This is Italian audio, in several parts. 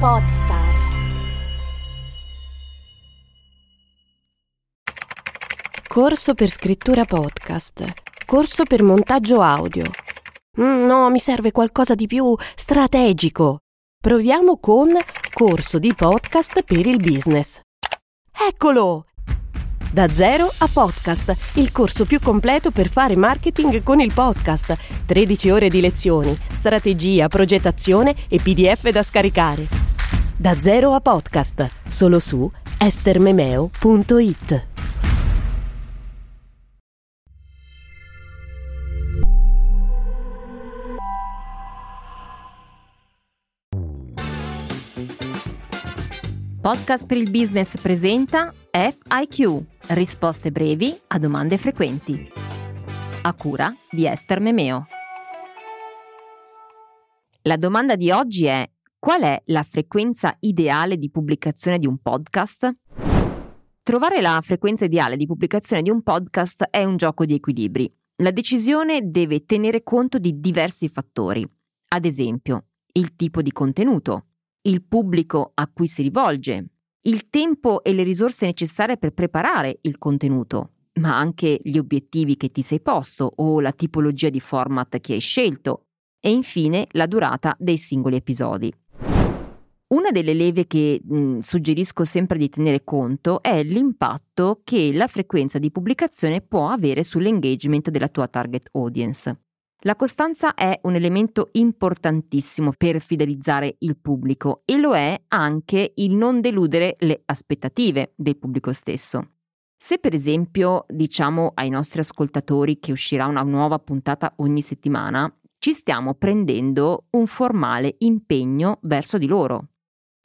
Podstar. Corso per scrittura podcast. Corso per montaggio audio. Mm, no, mi serve qualcosa di più strategico. Proviamo con corso di podcast per il business. Eccolo! Da zero a podcast, il corso più completo per fare marketing con il podcast. 13 ore di lezioni, strategia, progettazione e PDF da scaricare. Da zero a podcast, solo su estermemeo.it. Podcast per il business presenta FIQ, risposte brevi a domande frequenti. A cura di Esther Memeo. La domanda di oggi è qual è la frequenza ideale di pubblicazione di un podcast? Trovare la frequenza ideale di pubblicazione di un podcast è un gioco di equilibri. La decisione deve tenere conto di diversi fattori, ad esempio il tipo di contenuto, il pubblico a cui si rivolge, il tempo e le risorse necessarie per preparare il contenuto, ma anche gli obiettivi che ti sei posto o la tipologia di format che hai scelto e infine la durata dei singoli episodi. Una delle leve che mh, suggerisco sempre di tenere conto è l'impatto che la frequenza di pubblicazione può avere sull'engagement della tua target audience. La costanza è un elemento importantissimo per fidelizzare il pubblico e lo è anche il non deludere le aspettative del pubblico stesso. Se per esempio diciamo ai nostri ascoltatori che uscirà una nuova puntata ogni settimana, ci stiamo prendendo un formale impegno verso di loro.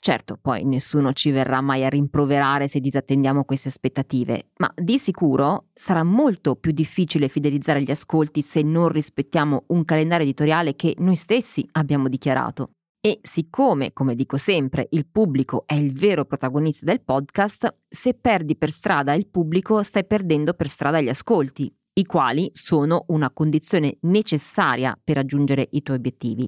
Certo, poi nessuno ci verrà mai a rimproverare se disattendiamo queste aspettative, ma di sicuro sarà molto più difficile fidelizzare gli ascolti se non rispettiamo un calendario editoriale che noi stessi abbiamo dichiarato. E siccome, come dico sempre, il pubblico è il vero protagonista del podcast, se perdi per strada il pubblico stai perdendo per strada gli ascolti, i quali sono una condizione necessaria per raggiungere i tuoi obiettivi.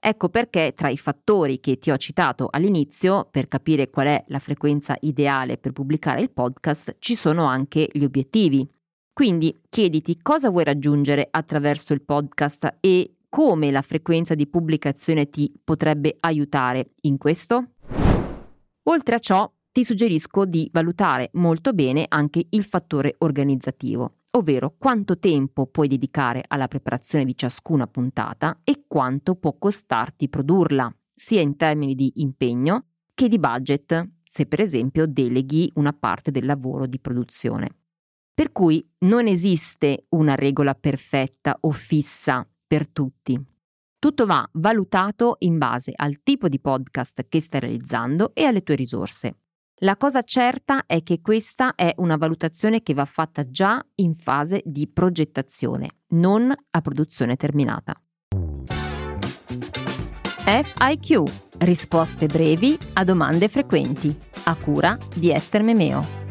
Ecco perché tra i fattori che ti ho citato all'inizio, per capire qual è la frequenza ideale per pubblicare il podcast, ci sono anche gli obiettivi. Quindi chiediti cosa vuoi raggiungere attraverso il podcast e come la frequenza di pubblicazione ti potrebbe aiutare in questo. Oltre a ciò, ti suggerisco di valutare molto bene anche il fattore organizzativo ovvero quanto tempo puoi dedicare alla preparazione di ciascuna puntata e quanto può costarti produrla, sia in termini di impegno che di budget, se per esempio deleghi una parte del lavoro di produzione. Per cui non esiste una regola perfetta o fissa per tutti. Tutto va valutato in base al tipo di podcast che stai realizzando e alle tue risorse. La cosa certa è che questa è una valutazione che va fatta già in fase di progettazione, non a produzione terminata. FIQ Risposte brevi a domande frequenti, a cura di Esther Memeo.